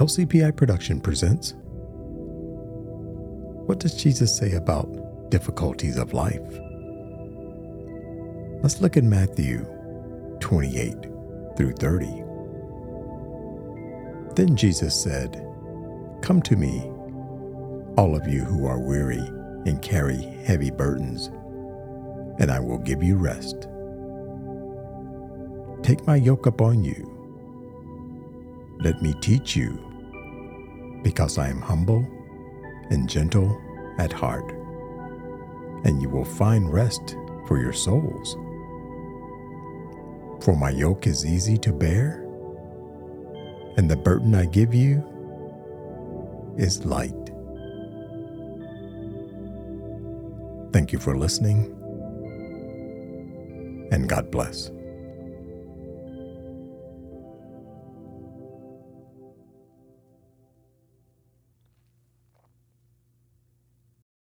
LCPI Production presents What does Jesus say about difficulties of life? Let's look at Matthew 28 through 30. Then Jesus said, Come to me, all of you who are weary and carry heavy burdens, and I will give you rest. Take my yoke upon you. Let me teach you, because I am humble and gentle at heart, and you will find rest for your souls. For my yoke is easy to bear, and the burden I give you is light. Thank you for listening, and God bless.